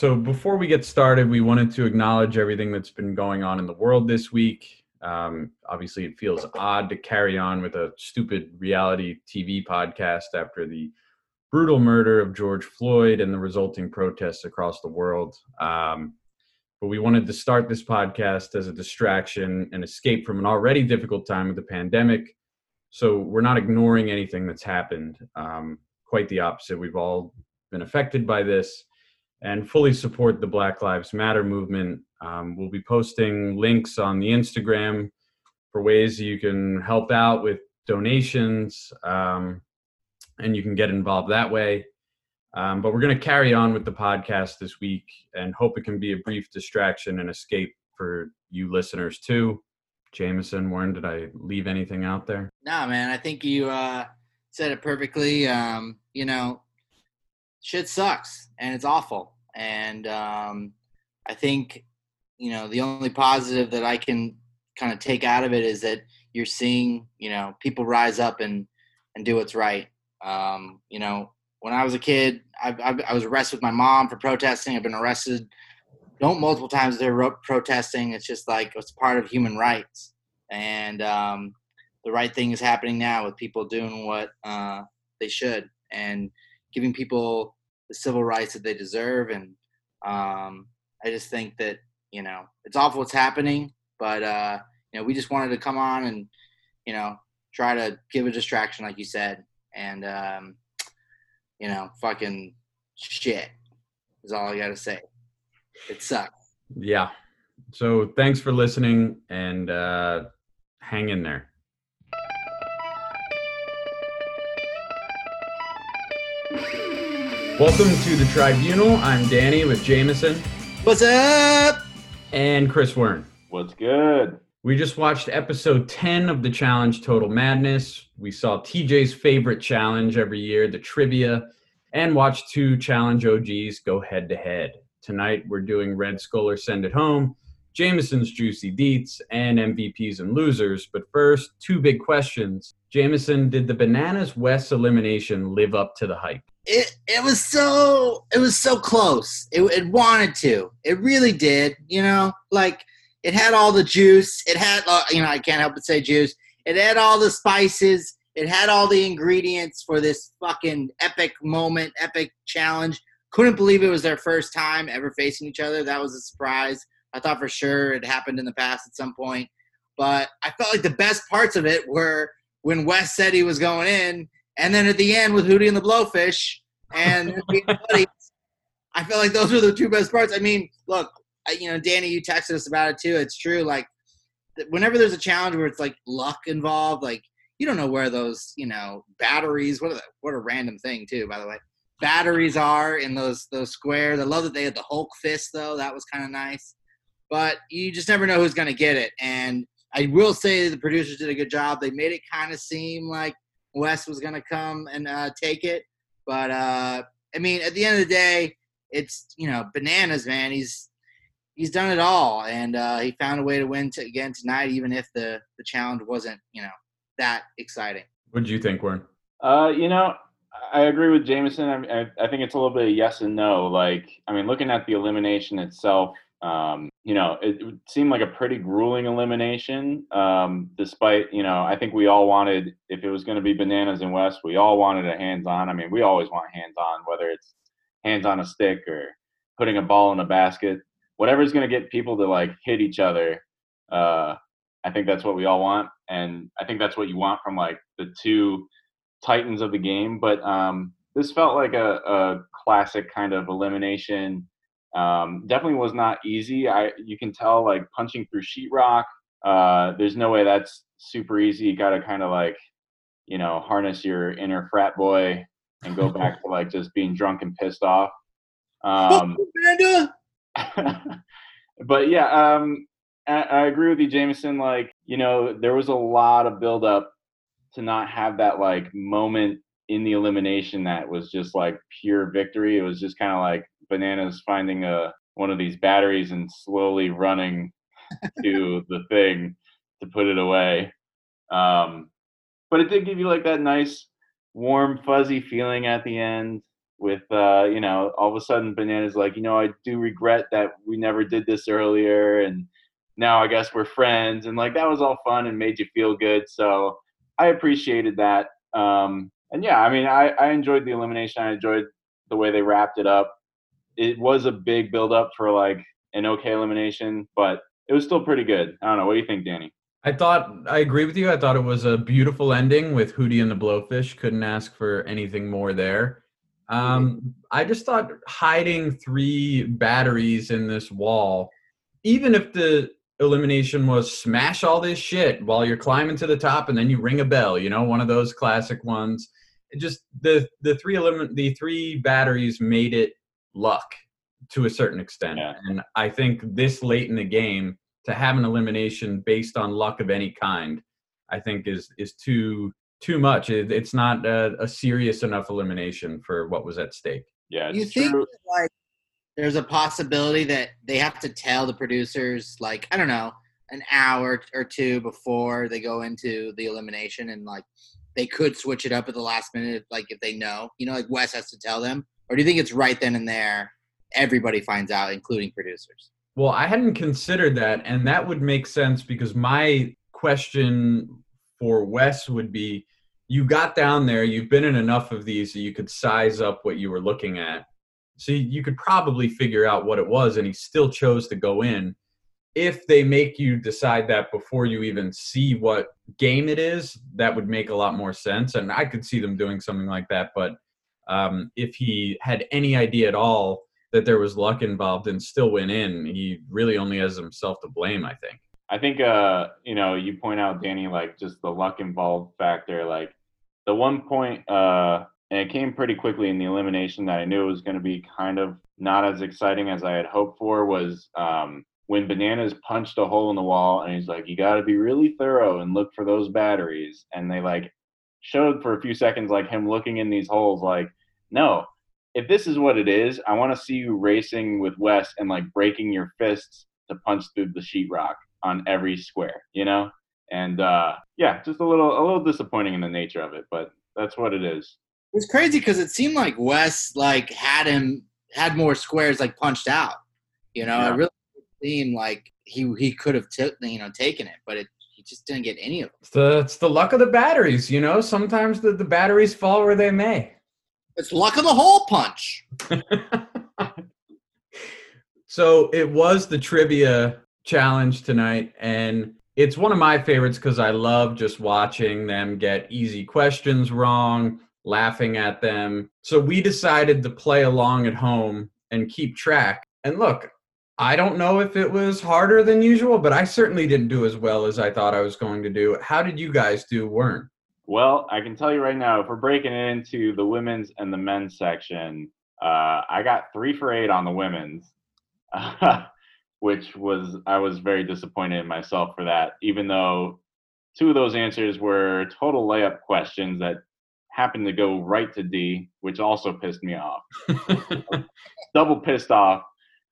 So, before we get started, we wanted to acknowledge everything that's been going on in the world this week. Um, obviously, it feels odd to carry on with a stupid reality TV podcast after the brutal murder of George Floyd and the resulting protests across the world. Um, but we wanted to start this podcast as a distraction and escape from an already difficult time with the pandemic. So, we're not ignoring anything that's happened. Um, quite the opposite. We've all been affected by this and fully support the Black Lives Matter movement. Um, we'll be posting links on the Instagram for ways you can help out with donations, um, and you can get involved that way. Um, but we're going to carry on with the podcast this week and hope it can be a brief distraction and escape for you listeners too. Jameson, Warren, did I leave anything out there? No, man. I think you uh, said it perfectly. Um, you know, shit sucks and it's awful. And um, I think, you know, the only positive that I can kind of take out of it is that you're seeing, you know, people rise up and, and do what's right. Um, you know, when I was a kid, I, I, I was arrested with my mom for protesting. I've been arrested, don't multiple times they're protesting. It's just like it's part of human rights. And um, the right thing is happening now with people doing what uh, they should and giving people the civil rights that they deserve. And um, I just think that you know it's awful what's happening, but uh, you know we just wanted to come on and you know try to give a distraction, like you said, and um, you know fucking shit is all I got to say. It sucks. Yeah. So thanks for listening and uh, hang in there. Welcome to the Tribunal. I'm Danny with Jameson. What's up? And Chris Wern. What's good? We just watched episode 10 of the challenge Total Madness. We saw TJ's favorite challenge every year, the trivia, and watched two challenge OGs go head to head. Tonight we're doing Red Skull or Send It Home, Jameson's Juicy Deets, and MVPs and Losers. But first, two big questions. Jameson, did the Bananas Wes elimination live up to the hype? It it was so it was so close. It, it wanted to. It really did. You know, like it had all the juice. It had uh, you know I can't help but say juice. It had all the spices. It had all the ingredients for this fucking epic moment, epic challenge. Couldn't believe it was their first time ever facing each other. That was a surprise. I thought for sure it happened in the past at some point. But I felt like the best parts of it were when Wes said he was going in and then at the end with Hootie and the Blowfish and I feel like those were the two best parts. I mean, look, you know, Danny, you texted us about it too. It's true. Like, whenever there's a challenge where it's like luck involved, like you don't know where those, you know, batteries. What are the, what a random thing too, by the way. Batteries are in those those squares. I love that they had the Hulk fist though. That was kind of nice. But you just never know who's going to get it. And I will say the producers did a good job. They made it kind of seem like Wes was going to come and uh, take it. But uh, I mean, at the end of the day, it's you know bananas, man. He's he's done it all, and uh, he found a way to win to, again tonight, even if the the challenge wasn't you know that exciting. What did you think, Warren? Uh, you know, I agree with Jameson. I, I, I think it's a little bit of yes and no. Like, I mean, looking at the elimination itself, um, you know, it, it, seemed like a pretty grueling elimination. Um, despite, you know, I think we all wanted, if it was going to be bananas and Wes, we all wanted a hands on. I mean, we always want hands on, whether it's hands on a stick or putting a ball in a basket, whatever's going to get people to like hit each other. Uh, I think that's what we all want, and I think that's what you want from like the two titans of the game. But um, this felt like a, a classic kind of elimination um, definitely was not easy. I you can tell like punching through sheetrock. Uh, there's no way that's super easy. You got to kind of like you know harness your inner frat boy and go back to like just being drunk and pissed off. Um, but yeah, um, I, I agree with you, Jameson. Like you know, there was a lot of build up to not have that like moment in the elimination that was just like pure victory. It was just kind of like bananas finding a one of these batteries and slowly running to the thing to put it away. Um, but it did give you like that nice, warm, fuzzy feeling at the end. with uh, you know, all of a sudden Bananas like, you know, I do regret that we never did this earlier and now I guess we're friends and like that was all fun and made you feel good. So I appreciated that. Um, and yeah, I mean, I, I enjoyed the elimination. I enjoyed the way they wrapped it up. It was a big build up for like an okay elimination, but it was still pretty good. I don't know. What do you think, Danny? I thought I agree with you. I thought it was a beautiful ending with Hootie and the Blowfish. Couldn't ask for anything more there. Um, I just thought hiding three batteries in this wall, even if the elimination was smash all this shit while you're climbing to the top and then you ring a bell, you know, one of those classic ones. It just the the three element the three batteries made it luck to a certain extent. Yeah. And I think this late in the game to have an elimination based on luck of any kind, I think is is too too much. It, it's not a, a serious enough elimination for what was at stake. Yeah, you it's think true. like there's a possibility that they have to tell the producers like I don't know an hour or two before they go into the elimination and like they could switch it up at the last minute like if they know you know like Wes has to tell them or do you think it's right then and there everybody finds out including producers Well, I hadn't considered that, and that would make sense because my question for Wes would be you got down there, you've been in enough of these that you could size up what you were looking at. So you could probably figure out what it was, and he still chose to go in. If they make you decide that before you even see what game it is, that would make a lot more sense. And I could see them doing something like that. But um, if he had any idea at all that there was luck involved and still went in, he really only has himself to blame, I think. I think uh, you know, you point out Danny like just the luck involved factor. Like the one point, uh, and it came pretty quickly in the elimination that I knew was going to be kind of not as exciting as I had hoped for was um, when Bananas punched a hole in the wall and he's like, "You got to be really thorough and look for those batteries." And they like showed for a few seconds like him looking in these holes, like, "No, if this is what it is, I want to see you racing with Wes and like breaking your fists to punch through the sheetrock on every square, you know? And uh yeah, just a little a little disappointing in the nature of it, but that's what it is. it was crazy because it seemed like Wes like had him had more squares like punched out you know Yeah. it really seemed like he he could have t- you know taken it but it he just didn't get any of them It's the, it's the luck of the batteries, you know? Sometimes the, the batteries fall where they may. It's luck of the hole punch so it was the trivia challenge tonight, and it's one of my favorites because I love just watching them get easy questions wrong, laughing at them. So we decided to play along at home and keep track. And look, I don't know if it was harder than usual, but I certainly didn't do as well as I thought I was going to do. How did you guys do, Wern? Well, I can tell you right now, if we're breaking it into the women's and the men's section, uh, I got three for eight on the women's, which was I was very disappointed in myself for that. Even though two of those answers were total layup questions that happened to go right to D, which also pissed me off. Double pissed off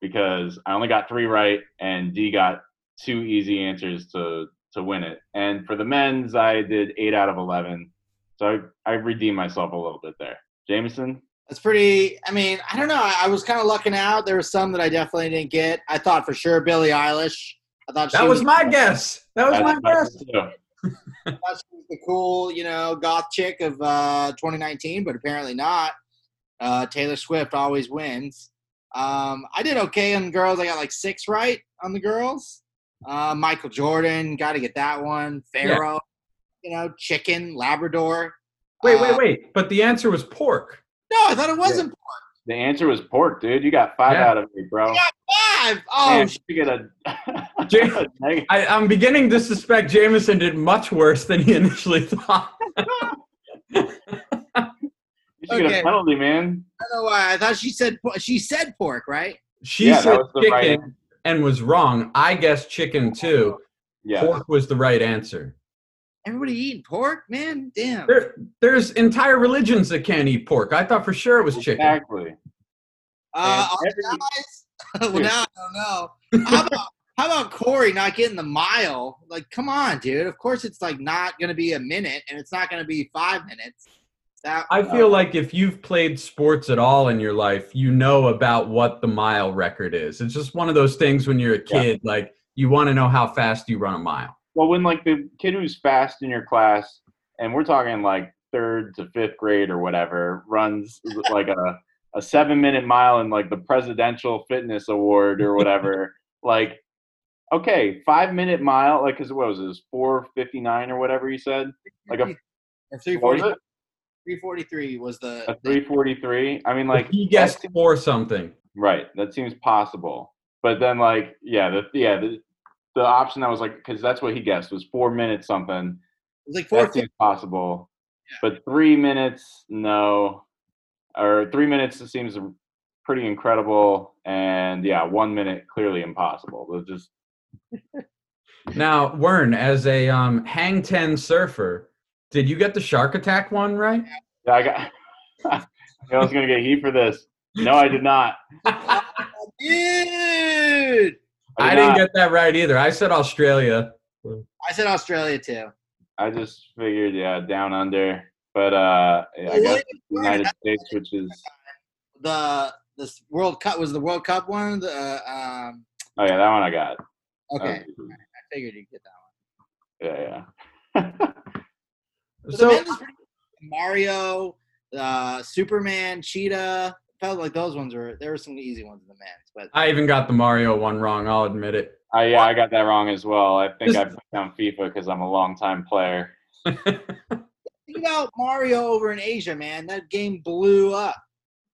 because I only got three right and D got two easy answers to to win it. And for the men's, I did eight out of eleven, so I, I redeemed myself a little bit there. Jameson, That's pretty. I mean, I don't know. I, I was kind of lucking out. There were some that I definitely didn't get. I thought for sure Billie Eilish. I thought she that was my guess. That was my guess. too. I thought she was the cool, you know, goth chick of uh, 2019, but apparently not. Uh, Taylor Swift always wins. Um, I did okay on the girls. I got like six right on the girls. Uh, Michael Jordan, got to get that one. Pharaoh, you know, chicken, Labrador. Wait, Uh, wait, wait. But the answer was pork. No, I thought it wasn't pork. The answer was pork, dude. You got five Yeah. out of me, bro. five. Oh, Man, sh- you get a. James, I, I'm beginning to suspect Jameson did much worse than he initially thought. You should get Okay. a penalty, man. I don't know why. I thought she said po- she said pork, right? She Yeah, that said was the chicken right and was wrong. I guessed chicken too. Yeah. Pork was the right answer. Everybody eating pork, man. Damn. There, there's entire religions that can't eat pork. I thought for sure it was chicken. Exactly. Uh, every- guys. well, now I don't know. How about how about Corey not getting the mile? Like, come on, dude. Of course, it's like not going to be a minute, and it's not going to be five minutes. That I feel like if you've played sports at all in your life, you know about what the mile record is. It's just one of those things when you're a Yeah. kid, like you want to know how fast you run a mile. Well, when like the kid who's fast in your class, and we're talking like third to fifth grade or whatever, runs like a a seven minute mile in like the presidential fitness award or whatever, like okay, five minute mile, like because what was it, four fifty nine or whatever you said, like a Or 340 what it, 343 was the a three forty three? I mean, like he guessed seems- for something. right, that seems possible. But then like yeah, the yeah the the option that was like because that's what he guessed was four minutes something. it was like That 450. seems possible. Yeah. But three minutes, no. Or three minutes it seems pretty incredible. And yeah, one minute, clearly impossible. But just Now, Wern, as a um, hang ten surfer, did you get the shark attack one right? yeah, I got. I was gonna get heat for this. No, I did not. Dude! I did didn't not. get that right either. I said Australia. I said Australia too. I just figured, yeah, down under. But uh, yeah, I guess wait, United States, which is The this World Cup was the World Cup one. The uh, um, oh yeah, that one I got. Okay, was- I figured you'd get that one. yeah, yeah. But the So pretty. Mario, uh, Superman, Cheetah. Felt like those ones were there were some easy ones in the men's, but I even got the Mario one wrong. I'll admit it. I, yeah, I got that wrong as well. I think I put down FIFA because I'm a long time player. think about Mario over in Asia, man. That game blew up.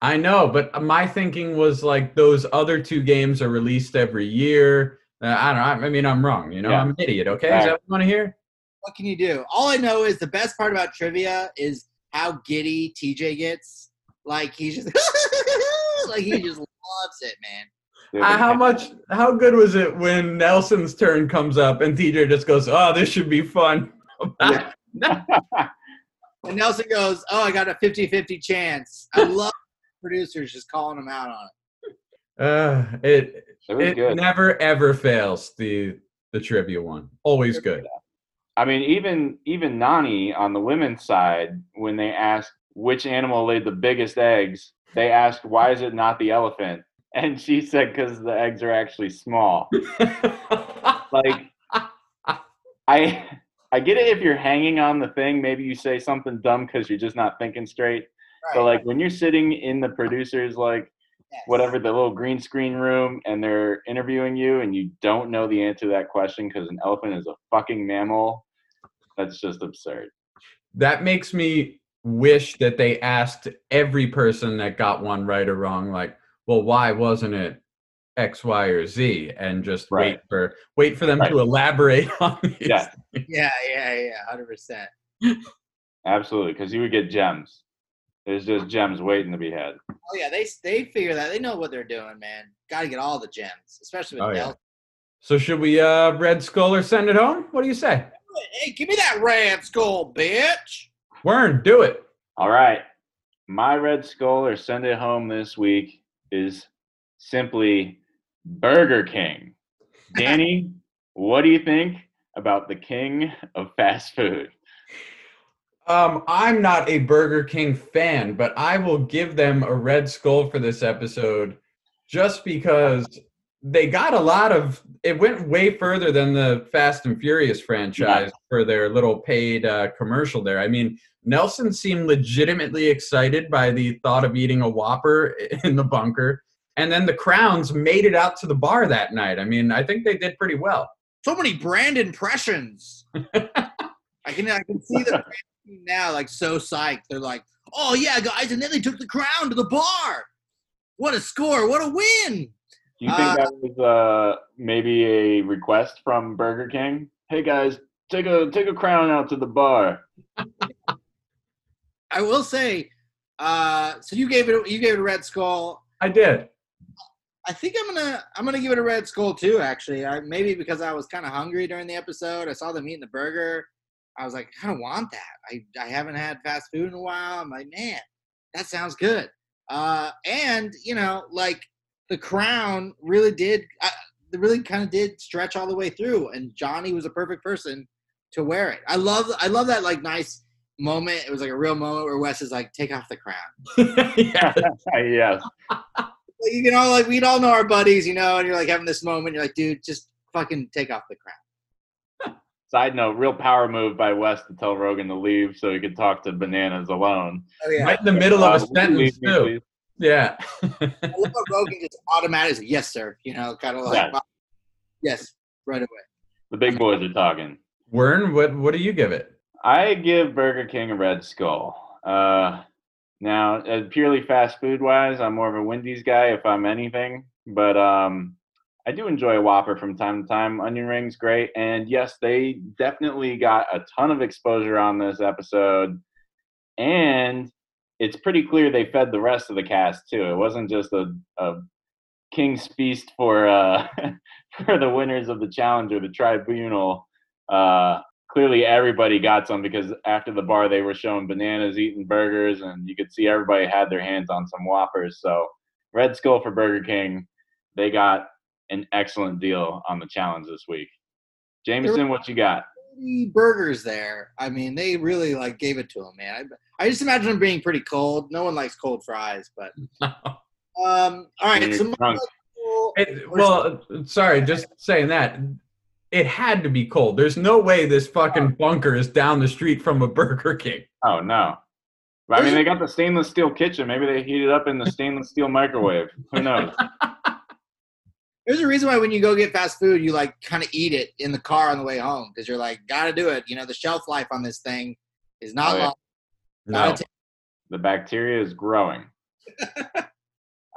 I know, but my thinking was like those other two games are released every year. Uh, I don't know. I mean, I'm wrong. You know, Yeah. I'm an idiot. Okay, is that what you want to hear? What can you do? All I know is the best part about trivia is how giddy TJ gets. Like he's just like he just loves it, man. Uh, how much? How good was it when Nelson's turn comes up and TJ just goes, "Oh, this should be fun." And Nelson goes, "Oh, I got a 50-50 chance." I love producers just calling him out on it. Uh, it It it never ever fails. The the trivia one always good. I mean, even even Nany on the women's side, when they asked which animal laid the biggest eggs, they asked, "Why is it not the elephant?" And she said, "Because the eggs are actually small." Like, I I get it if you're hanging on the thing, maybe you say something dumb because you're just not thinking straight. But like when you're sitting in the producers like Yes. whatever the little green screen room and they're interviewing you and you don't know the answer to that question because an elephant is a fucking mammal, that's just absurd. that makes me wish that they asked every person that got one right or wrong, like, well, why wasn't it X, Y, or Z? And just wait for wait for them Right. to elaborate on these. Yeah, Yeah, yeah, yeah, hundred percent. absolutely. Because you would get gems. There's just gems waiting to be had. Oh yeah, they they figure that they know what they're doing, man. Got to get all the gems, especially with Oh, yeah. So should we uh Red Skull or send it home? What do you say? Hey, give me that red skull, bitch. Wern, do it. All right. My red skull or send it home this week is simply Burger King. Danny, what do you think about the king of fast food? Um, I'm not a Burger King fan, but I will give them a red skull for this episode just because they got a lot of it went way further than the Fast and Furious franchise for their little paid uh, commercial there. I mean, Nelson seemed legitimately excited by the thought of eating a Whopper in the bunker. And then the Crowns made it out to the bar that night. I mean, I think they did pretty well. So many brand impressions. I can I can see the now like so psyched. They're like, oh yeah, guys, and then they took the crown to the bar. What a score! What a win! Do you think Uh, that was uh, maybe a request from Burger King? Hey guys, take a take a crown out to the bar. I will say, uh, so you gave it you gave it a red skull. I did. I think I'm gonna I'm gonna give it a red skull too. Actually, I, maybe because I was kind of hungry during the episode. I saw them eating the burger. I was like, I don't want that. I I haven't had fast food in a while. I'm like, man, that sounds good. Uh, and you know, like the crown really did. Uh, really kind of did stretch all the way through, and Johnny was a perfect person to wear it. I love I love that like nice moment. It was like a real moment where Wes is like, "Take off the crown." yeah. Like, you know, like we'd all know our buddies, you know, and you're like having this moment. You're like, dude, just fucking take off the crown. Side note: real power move by Wes to tell Rogan to leave so he could talk to Bananas alone. Oh yeah. Right in the middle of a Uh, sentence leave me, too. please. Yeah. I love Rogan just automatically, yes, sir. You know, kind of like, Yeah. yes, right away. The big boys are talking. Wern, what what do you give it? I give Burger King a red skull. Uh, now, uh, purely fast food wise, I'm more of a Wendy's guy if I'm anything. But um, I do enjoy a Whopper from time to time. Onion rings, great. And yes, they definitely got a ton of exposure on this episode. And it's pretty clear they fed the rest of the cast too. It wasn't just a, a king's feast for uh, for the winners of the challenge or the tribunal. Uh, clearly everybody got some because after the bar they were showing bananas eating burgers and you could see everybody had their hands on some whoppers so red skull for burger king they got an excellent deal on the challenge this week jameson what you got burgers there. I mean, they really like gave it to him, man. I, I just imagine them being pretty cold. No one likes cold fries, but um, all right. So my drunk. It, well, sorry, just saying that. It had to be cold. There's no way this fucking bunker is down the street from a Burger King. oh no i mean they got the stainless steel kitchen maybe they heat it up in the stainless steel microwave who knows There's a reason why when you go get fast food, you like kind of eat it in the car on the way home because you're like, gotta do it. You know, the shelf life on this thing is not Oh, yeah. long. No. Gotta the bacteria is growing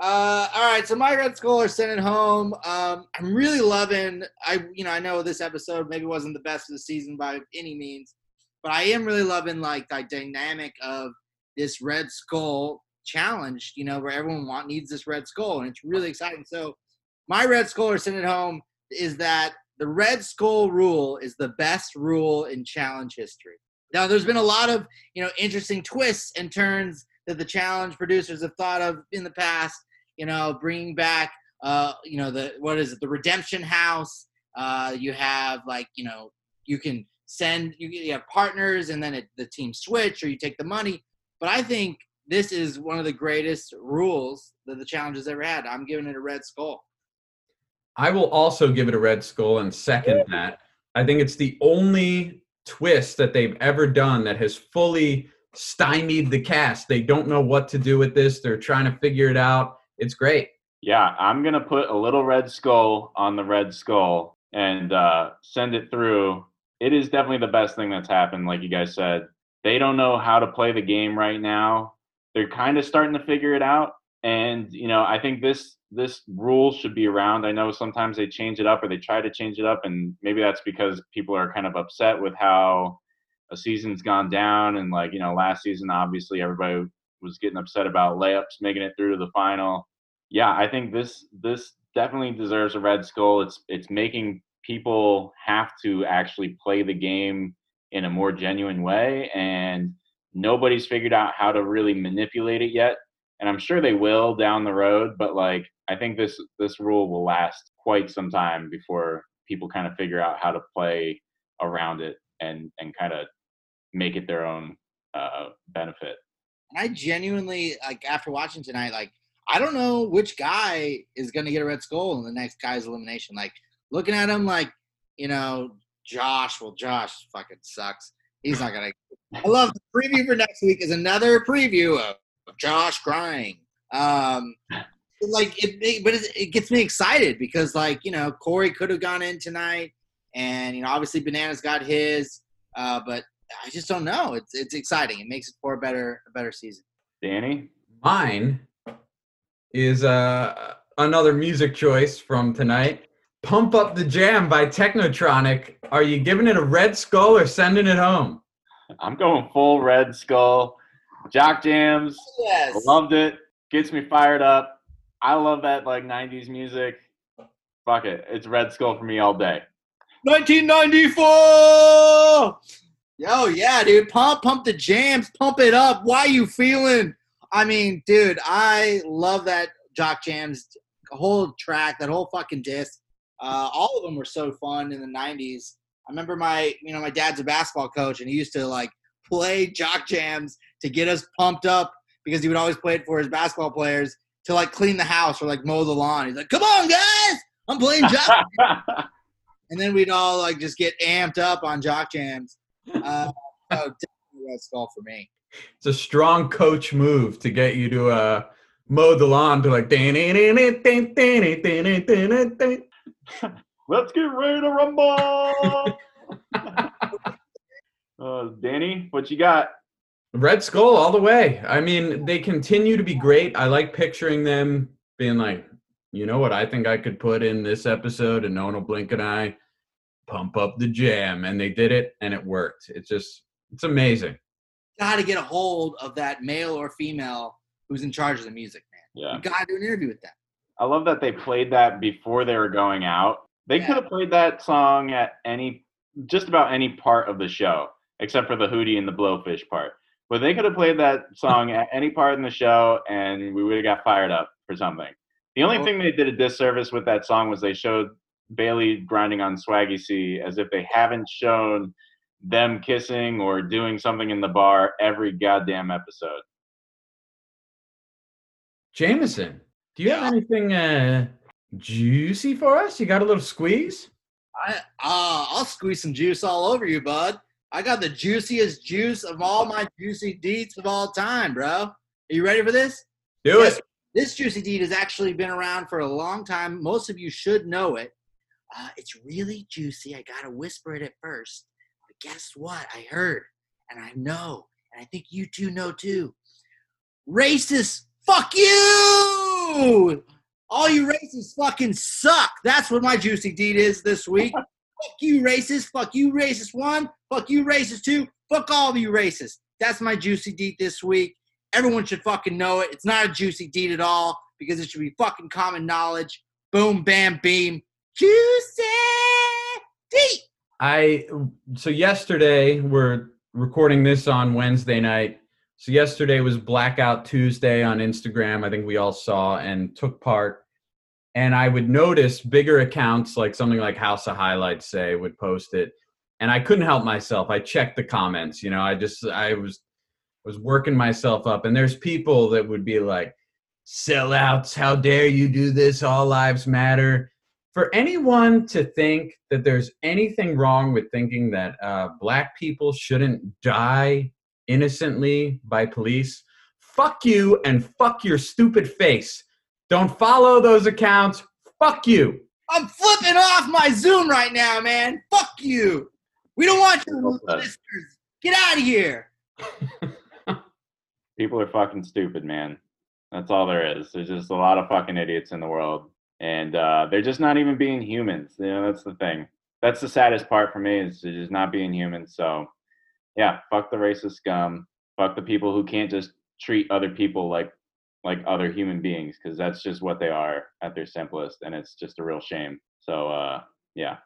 Uh, all right, so my red skull are sent it home. Um, I'm really loving. I you know I know this episode maybe wasn't the best of the season by any means, but I am really loving like the dynamic of this red skull challenge. You know where everyone want needs this red skull, and it's really exciting. So my red skull sent it home is that the red skull rule is the best rule in challenge history. Now there's been a lot of you know interesting twists and turns that the challenge producers have thought of in the past. You know, bringing back, uh, you know, the what is it, the Redemption House. Uh, you have like, you know, you can send you, you have partners, and then it, the team switch, or you take the money. But I think this is one of the greatest rules that the challenge has ever had. I'm giving it a red skull. I will also give it a red skull and second that. I think it's the only twist that they've ever done that has fully stymied the cast. They don't know what to do with this. They're trying to figure it out. It's great. Yeah, I'm gonna put a little red skull on the red skull and uh, send it through. It is definitely the best thing that's happened. Like you guys said, they don't know how to play the game right now. They're kind of starting to figure it out, and you know, I think this this rule should be around. I know sometimes they change it up or they try to change it up, and maybe that's because people are kind of upset with how a season's gone down. And like you know, last season, obviously everybody was getting upset about layups making it through to the final yeah, I think this this definitely deserves a red skull. It's it's making people have to actually play the game in a more genuine way, and nobody's figured out how to really manipulate it yet. And I'm sure they will down the road, but like I think this this rule will last quite some time before people kind of figure out how to play around it and and kind of make it their own uh, benefit. And I genuinely like after watching tonight, like I don't know which guy is gonna get a red skull in the next guy's elimination. Like looking at him, like you know, Josh. Well, Josh fucking sucks. He's not gonna. I love the preview for next week is another preview of Josh crying. Um, like it, it but it, it gets me excited because like you know Corey could have gone in tonight, and you know obviously Bananas got his, uh, but I just don't know. It's it's exciting. It makes it for a better a better season. Danny, Mine is uh, another music choice from tonight. Pump Up the Jam by Technotronic. Are you giving it a red skull or sending it home? I'm going full red skull. Jock jams. Yes. Loved it. Gets me fired up. I love that like 90s music. Fuck it. It's Red Skull for me all day. 1994. Yo, yeah, dude. Pump, pump the jams. Pump it up. Why you feeling? I mean, dude, I love that Jock Jams whole track, that whole fucking disc. Uh, all of them were so fun in the 90s. I remember my, you know, my dad's a basketball coach, and he used to like play jock jams to get us pumped up because he would always play it for his basketball players to like clean the house or like mow the lawn. He's like, "Come on, guys, I'm playing jock," and then we'd all like just get amped up on jock jams. Uh, so definitely Red Skull for me. It's a strong coach move to get you to uh, mow the lawn to like. Danny Danny Danny Danny Danny. Let's get ready to rumble. uh, Danny, what you got? Red Skull all the way. I mean, they continue to be great. I like picturing them being like, you know what I think I could put in this episode, and no one will blink an eye. Pump up the jam, and they did it, and it worked. It's just, it's amazing. Got to get a hold of that male or female who's in charge of the music, man. Yeah. You got to do an interview with them. I love that they played that before they were going out. They Yeah. could have played that song at any, just about any part of the show, except for the Hootie and the Blowfish part. But they could have played that song at any part in the show, and we would have got fired up for something. The only Oh. thing they did a disservice with that song was they showed Bailey grinding on Swaggy C as if they haven't shown them kissing or doing something in the bar every goddamn episode. Jameson, do you have anything uh, juicy for us? You got a little squeeze? I, uh, I'll squeeze some juice all over you, bud. I got the juiciest juice of all my juicy deets of all time, bro. Are you ready for this? Do Yes. it. This juicy deed has actually been around for a long time. Most of you should know it. Uh, it's really juicy. I gotta whisper it at first, but guess what? I heard, and I know, and I think you two know too. Racist, fuck you! All you racists fucking suck. That's what my juicy deed is this week. fuck you, racist. Fuck you, racist one. Fuck you, racist two. Fuck all of you, racists. That's my juicy deed this week. Everyone should fucking know it. It's not a juicy deed at all because it should be fucking common knowledge. Boom, bam, beam. Juicy deed. I so yesterday we're recording this on Wednesday night. So yesterday was Blackout Tuesday on Instagram. I think we all saw and took part. And I would notice bigger accounts like something like House of Highlights say would post it. And I couldn't help myself. I checked the comments, you know, I just I was was working myself up and there's people that would be like sellouts, how dare you do this? All lives matter for anyone to think that there's anything wrong with thinking that uh, black people shouldn't die innocently by police, fuck you and fuck your stupid face. Don't follow those accounts. Fuck you. I'm flipping off my Zoom right now, man. Fuck you. We don't want your Well done. listeners. Get out of here. People are fucking stupid, man. That's all there is. There's just a lot of fucking idiots in the world, and uh, they're just not even being humans. You know, that's the thing. That's the saddest part for me is just not being human. So, yeah, fuck the racist scum. Fuck the people who can't just treat other people like like other human beings because that's just what they are at their simplest, and it's just a real shame. So, uh, yeah,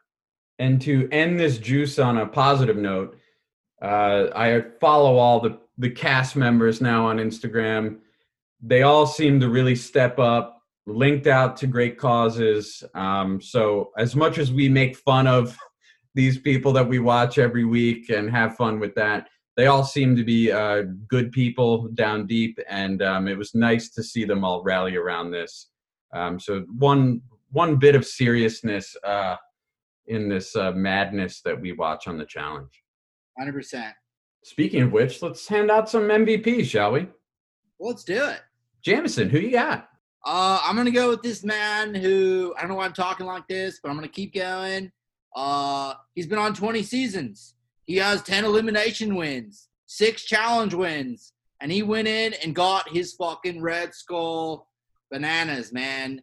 And to end this juice on a positive note, uh, I follow all the, the cast members now on Instagram. They all seem to really step up, linked out to great causes. Um, so, as much as we make fun of these people that we watch every week and have fun with that, they all seem to be uh, good people down deep. And um, it was nice to see them all rally around this. Um, so, one one bit of seriousness. Uh, in this uh, madness that we watch on the challenge. 100%. Speaking of which, let's hand out some MVPs, shall we? Well, let's do it. Jameson, who you got? Uh, I'm gonna go with this man who I don't know why I'm talking like this, but I'm gonna keep going. Uh, he's been on 20 seasons. He has 10 elimination wins, six challenge wins, and he went in and got his fucking Red Skull bananas, man.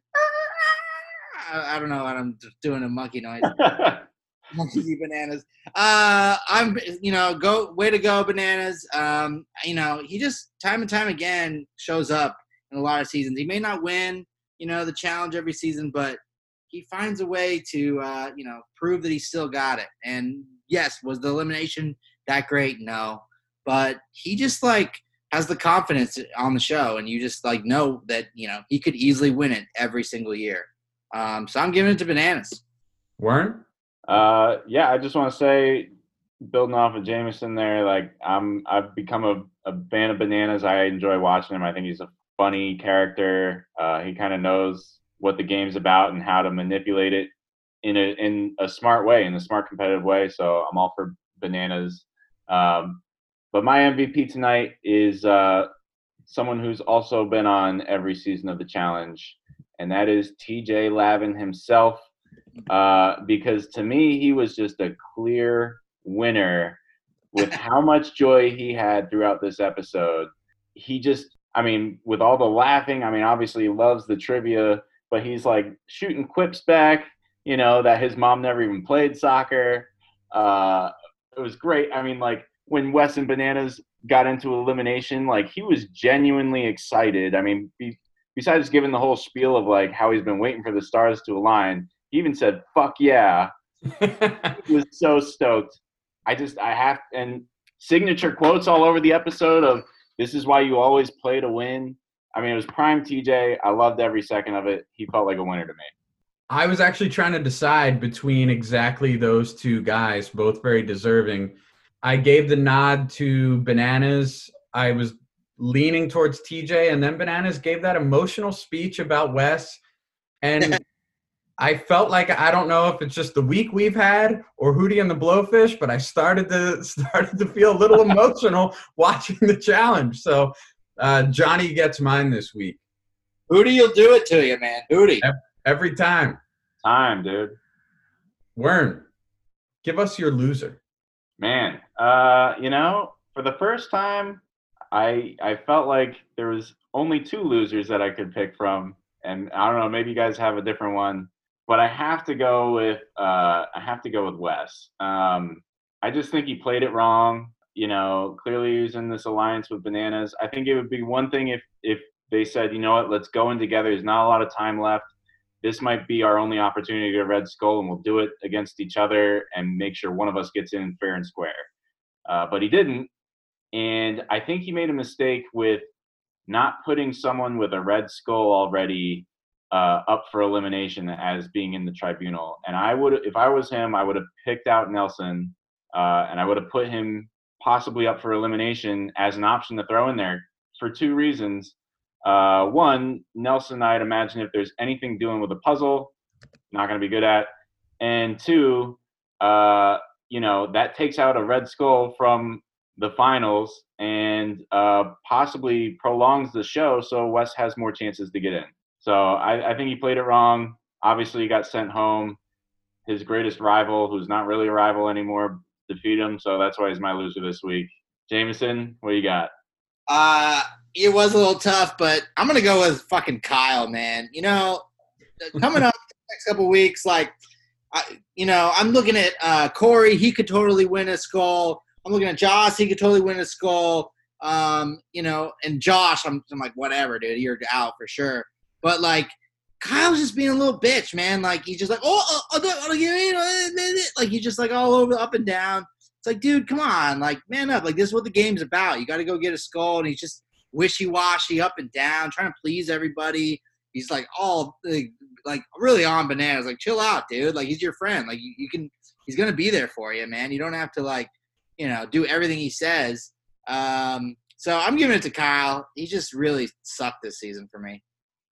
I, I don't know. What I'm doing a monkey noise. monkey bananas. Uh, I'm, you know, go way to go, bananas. Um, you know, he just time and time again shows up in a lot of seasons. He may not win, you know, the challenge every season, but he finds a way to, uh, you know, prove that he still got it. And yes, was the elimination that great? No, but he just like has the confidence on the show, and you just like know that you know he could easily win it every single year. Um, so I'm giving it to bananas. Warren. Uh, yeah, I just want to say building off of Jameson there, like I'm I've become a, a fan of bananas. I enjoy watching him. I think he's a funny character. Uh, he kind of knows what the game's about and how to manipulate it in a in a smart way, in a smart competitive way. So I'm all for bananas. Um, but my MVP tonight is uh, someone who's also been on every season of the challenge, and that is TJ Lavin himself. Uh, because to me, he was just a clear winner with how much joy he had throughout this episode. He just, I mean, with all the laughing, I mean, obviously he loves the trivia, but he's like shooting quips back, you know, that his mom never even played soccer. Uh, it was great. I mean, like when Wes and Bananas got into elimination, like he was genuinely excited. I mean, be, besides giving the whole spiel of like how he's been waiting for the stars to align, he even said "fuck yeah." he was so stoked. I just I have and signature quotes all over the episode of "This is why you always play to win." I mean, it was prime TJ. I loved every second of it. He felt like a winner to me. I was actually trying to decide between exactly those two guys, both very deserving. I gave the nod to Bananas. I was leaning towards TJ, and then Bananas gave that emotional speech about Wes. And I felt like I don't know if it's just the week we've had or Hootie and the Blowfish, but I started to started to feel a little emotional watching the challenge. So uh, Johnny gets mine this week. Hootie you'll do it to you, man. Hootie. Every time. Time, dude. Wern, give us your loser. Man, uh, you know, for the first time, I I felt like there was only two losers that I could pick from, and I don't know, maybe you guys have a different one, but I have to go with uh, I have to go with Wes. Um, I just think he played it wrong. You know, clearly he was in this alliance with Bananas. I think it would be one thing if if they said, you know what, let's go in together. There's not a lot of time left. This might be our only opportunity to Red Skull, and we'll do it against each other and make sure one of us gets in fair and square. Uh, but he didn't, and I think he made a mistake with not putting someone with a Red Skull already uh, up for elimination as being in the tribunal. And I would, if I was him, I would have picked out Nelson, uh, and I would have put him possibly up for elimination as an option to throw in there for two reasons. Uh, one, Nelson, I'd imagine if there's anything doing with a puzzle, not going to be good at. And two, uh, you know, that takes out a Red Skull from the finals and uh, possibly prolongs the show so Wes has more chances to get in. So I, I think he played it wrong. Obviously, he got sent home. His greatest rival, who's not really a rival anymore, defeat him. So that's why he's my loser this week. Jameson, what you got? Uh, it was a little tough, but I'm gonna go with fucking Kyle, man. You know, coming up next couple weeks, like, I, you know, I'm looking at uh, Corey. He could totally win a skull. I'm looking at Josh. He could totally win a skull. Um, you know, and Josh, I'm, I'm like, whatever, dude. You're out for sure. But like, Kyle's just being a little bitch, man. Like he's just like, oh, oh, oh, oh like he's just like all over up and down. It's like, dude, come on, like man up. Like this is what the game's about. You got to go get a skull, and he's just wishy-washy, up and down, trying to please everybody. He's like all like, like really on bananas. Like chill out, dude. Like he's your friend. Like you, you can, he's gonna be there for you, man. You don't have to like, you know, do everything he says. Um, so I'm giving it to Kyle. He just really sucked this season for me.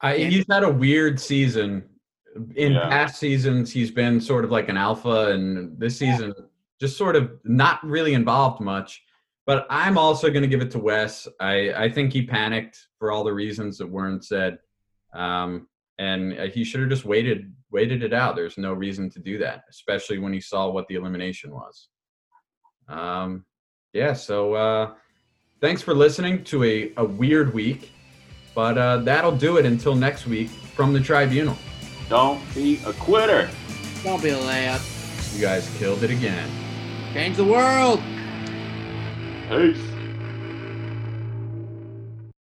I, he's had a weird season. In yeah. past seasons, he's been sort of like an alpha, and this season, yeah. just sort of not really involved much. But I'm also going to give it to Wes. I, I think he panicked for all the reasons that weren't said, um, and he should have just waited waited it out. There's no reason to do that, especially when he saw what the elimination was. Um, yeah. So uh, thanks for listening to a, a weird week, but uh, that'll do it until next week from the tribunal. Don't be a quitter. Don't be a layup. You guys killed it again. Change the world. Peace.